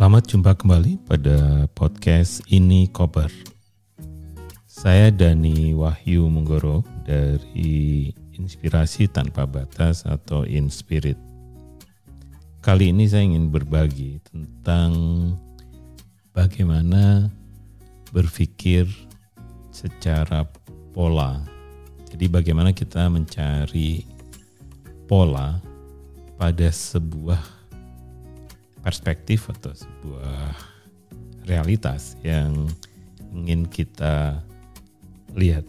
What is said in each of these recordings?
Selamat jumpa kembali pada podcast ini Koper. Saya Dani Wahyu Munggoro dari Inspirasi Tanpa Batas atau Inspirit. Kali ini saya ingin berbagi tentang bagaimana berpikir secara pola. Jadi bagaimana kita mencari pola pada sebuah perspektif atau sebuah realitas yang ingin kita lihat.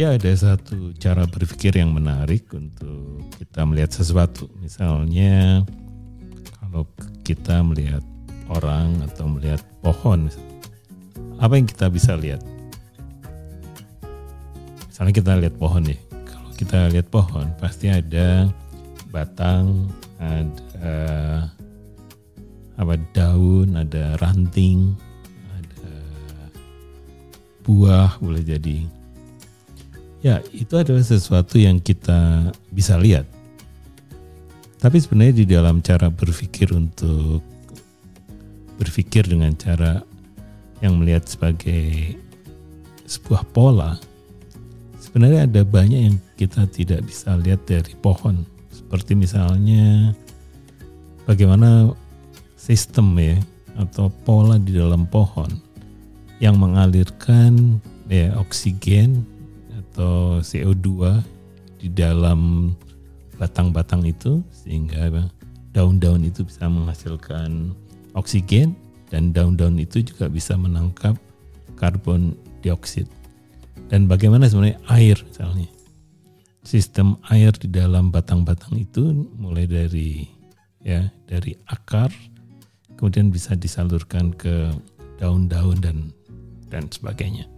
Ya ada satu cara berpikir yang menarik untuk kita melihat sesuatu. Misalnya kalau kita melihat orang atau melihat pohon, apa yang kita bisa lihat? Misalnya kita lihat pohon nih. Kalau kita lihat pohon pasti ada batang ada apa daun ada ranting ada buah boleh jadi. Ya itu adalah sesuatu yang kita bisa lihat. Tapi sebenarnya di dalam cara berpikir untuk berpikir dengan cara yang melihat sebagai sebuah pola sebenarnya ada banyak yang kita tidak bisa lihat dari pohon. Seperti misalnya bagaimana sistem ya atau pola di dalam pohon yang mengalirkan ya oksigen atau CO2 di dalam batang-batang itu sehingga daun-daun itu bisa menghasilkan oksigen dan daun-daun itu juga bisa menangkap karbon dioksida dan bagaimana sebenarnya air misalnya? Sistem air di dalam batang-batang itu mulai dari ya dari akar kemudian bisa disalurkan ke daun-daun dan dan sebagainya.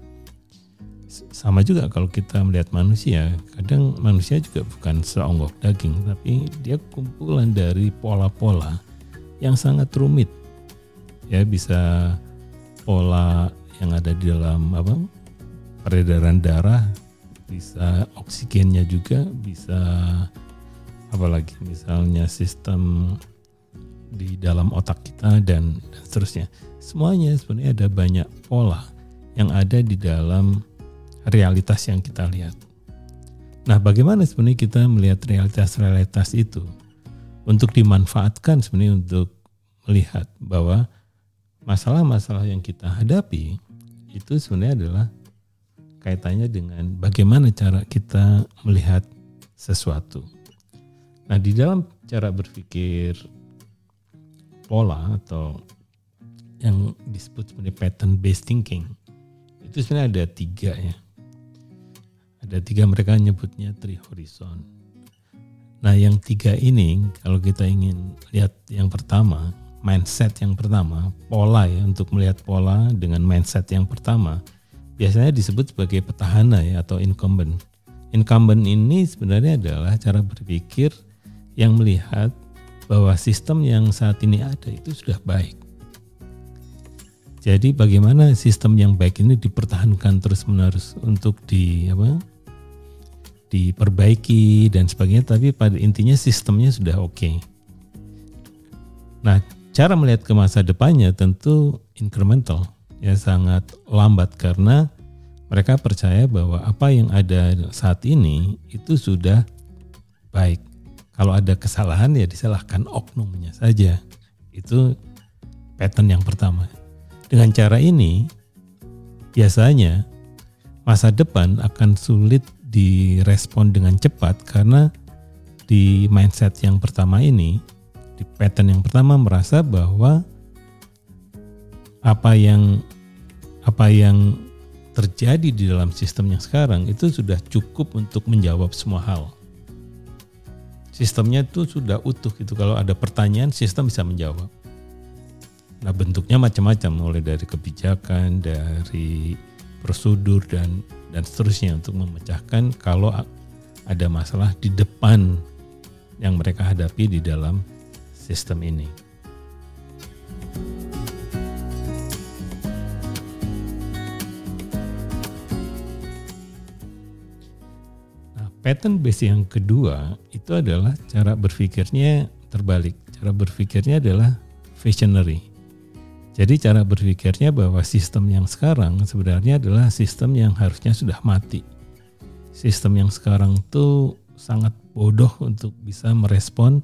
Sama juga kalau kita melihat manusia kadang manusia juga bukan seonggok daging tapi dia kumpulan dari pola-pola yang sangat rumit. Ya bisa pola yang ada di dalam apa peredaran darah, bisa oksigennya juga, bisa apalagi misalnya sistem di dalam otak kita dan, dan seterusnya. Semuanya sebenarnya ada banyak pola yang ada di dalam realitas yang kita lihat. Nah, bagaimana sebenarnya kita melihat realitas-realitas itu untuk dimanfaatkan sebenarnya untuk melihat bahwa masalah-masalah yang kita hadapi itu sebenarnya adalah kaitannya dengan bagaimana cara kita melihat sesuatu. Nah, di dalam cara berpikir pola atau yang disebut sebagai pattern based thinking itu sebenarnya ada tiga ya. Ada tiga mereka nyebutnya three horizon. Nah, yang tiga ini kalau kita ingin lihat yang pertama, mindset yang pertama, pola ya untuk melihat pola dengan mindset yang pertama biasanya disebut sebagai petahana ya atau incumbent. Incumbent ini sebenarnya adalah cara berpikir yang melihat bahwa sistem yang saat ini ada itu sudah baik. Jadi bagaimana sistem yang baik ini dipertahankan terus-menerus untuk di apa? diperbaiki dan sebagainya tapi pada intinya sistemnya sudah oke. Okay. Nah, cara melihat ke masa depannya tentu incremental ya sangat lambat karena mereka percaya bahwa apa yang ada saat ini itu sudah baik. Kalau ada kesalahan ya disalahkan oknumnya saja. Itu pattern yang pertama. Dengan cara ini biasanya masa depan akan sulit direspon dengan cepat karena di mindset yang pertama ini, di pattern yang pertama merasa bahwa apa yang apa yang terjadi di dalam sistem yang sekarang itu sudah cukup untuk menjawab semua hal. Sistemnya itu sudah utuh gitu. Kalau ada pertanyaan, sistem bisa menjawab. Nah bentuknya macam-macam, mulai dari kebijakan, dari prosedur dan dan seterusnya untuk memecahkan kalau ada masalah di depan yang mereka hadapi di dalam sistem ini. Pattern base yang kedua itu adalah cara berpikirnya terbalik. Cara berpikirnya adalah visionary. Jadi cara berpikirnya bahwa sistem yang sekarang sebenarnya adalah sistem yang harusnya sudah mati. Sistem yang sekarang tuh sangat bodoh untuk bisa merespon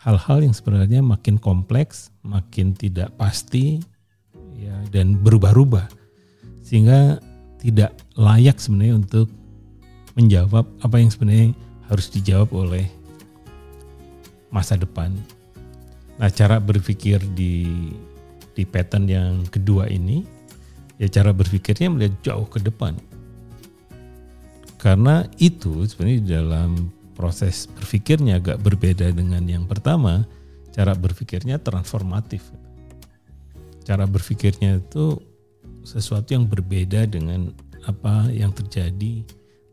hal-hal yang sebenarnya makin kompleks, makin tidak pasti, ya dan berubah-ubah, sehingga tidak layak sebenarnya untuk menjawab apa yang sebenarnya harus dijawab oleh masa depan. Nah, cara berpikir di di pattern yang kedua ini ya cara berpikirnya melihat jauh ke depan karena itu sebenarnya dalam proses berpikirnya agak berbeda dengan yang pertama cara berpikirnya transformatif cara berpikirnya itu sesuatu yang berbeda dengan apa yang terjadi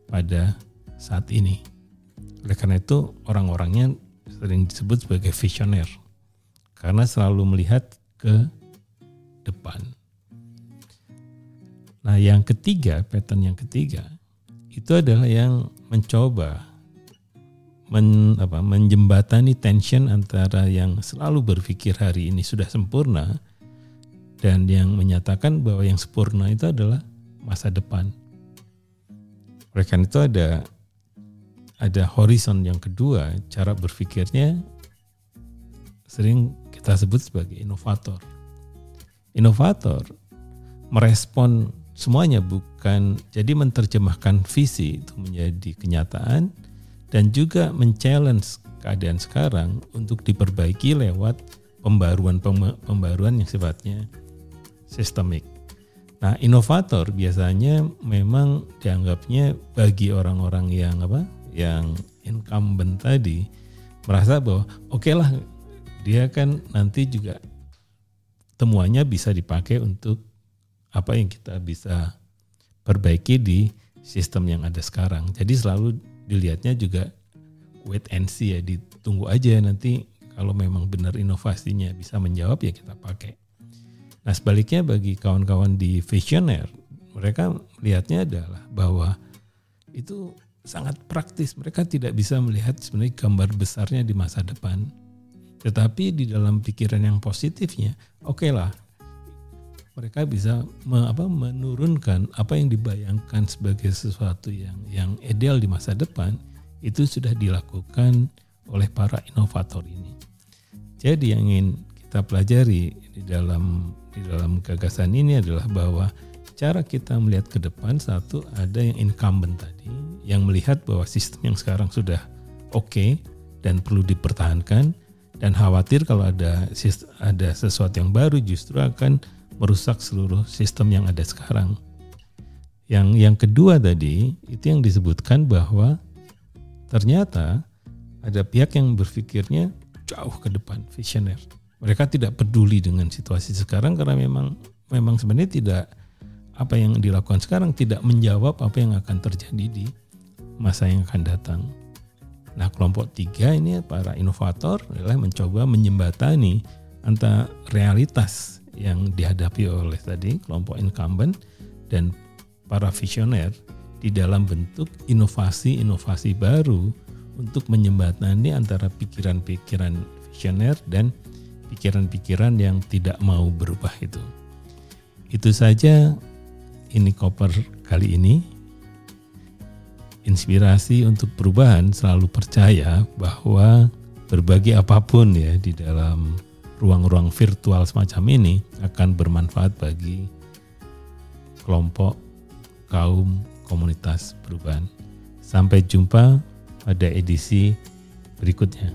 pada saat ini oleh karena itu orang-orangnya sering disebut sebagai visioner karena selalu melihat ke depan. Nah, yang ketiga, pattern yang ketiga itu adalah yang mencoba men, apa, menjembatani tension antara yang selalu berpikir hari ini sudah sempurna dan yang menyatakan bahwa yang sempurna itu adalah masa depan. Oleh itu ada ada horizon yang kedua, cara berpikirnya sering kita sebut sebagai inovator inovator merespon semuanya bukan jadi menerjemahkan visi itu menjadi kenyataan dan juga men-challenge keadaan sekarang untuk diperbaiki lewat pembaruan-pembaruan yang sifatnya sistemik. Nah, inovator biasanya memang dianggapnya bagi orang-orang yang apa? yang incumbent tadi merasa bahwa oke okay lah dia kan nanti juga temuannya bisa dipakai untuk apa yang kita bisa perbaiki di sistem yang ada sekarang. Jadi selalu dilihatnya juga wait and see ya, ditunggu aja nanti kalau memang benar inovasinya bisa menjawab ya kita pakai. Nah sebaliknya bagi kawan-kawan di Visioner, mereka melihatnya adalah bahwa itu sangat praktis. Mereka tidak bisa melihat sebenarnya gambar besarnya di masa depan tetapi di dalam pikiran yang positifnya, oke okay lah, mereka bisa me, apa, menurunkan apa yang dibayangkan sebagai sesuatu yang yang ideal di masa depan itu sudah dilakukan oleh para inovator ini. Jadi yang ingin kita pelajari di dalam di dalam gagasan ini adalah bahwa cara kita melihat ke depan satu ada yang incumbent tadi yang melihat bahwa sistem yang sekarang sudah oke okay dan perlu dipertahankan dan khawatir kalau ada ada sesuatu yang baru justru akan merusak seluruh sistem yang ada sekarang. Yang yang kedua tadi itu yang disebutkan bahwa ternyata ada pihak yang berpikirnya jauh ke depan, visioner. Mereka tidak peduli dengan situasi sekarang karena memang memang sebenarnya tidak apa yang dilakukan sekarang tidak menjawab apa yang akan terjadi di masa yang akan datang. Nah, kelompok tiga ini para inovator adalah mencoba menjembatani antara realitas yang dihadapi oleh tadi kelompok incumbent dan para visioner di dalam bentuk inovasi-inovasi baru untuk menjembatani antara pikiran-pikiran visioner dan pikiran-pikiran yang tidak mau berubah itu. Itu saja ini koper kali ini inspirasi untuk perubahan selalu percaya bahwa berbagi apa pun ya di dalam ruang-ruang virtual semacam ini akan bermanfaat bagi kelompok kaum komunitas perubahan. Sampai jumpa pada edisi berikutnya.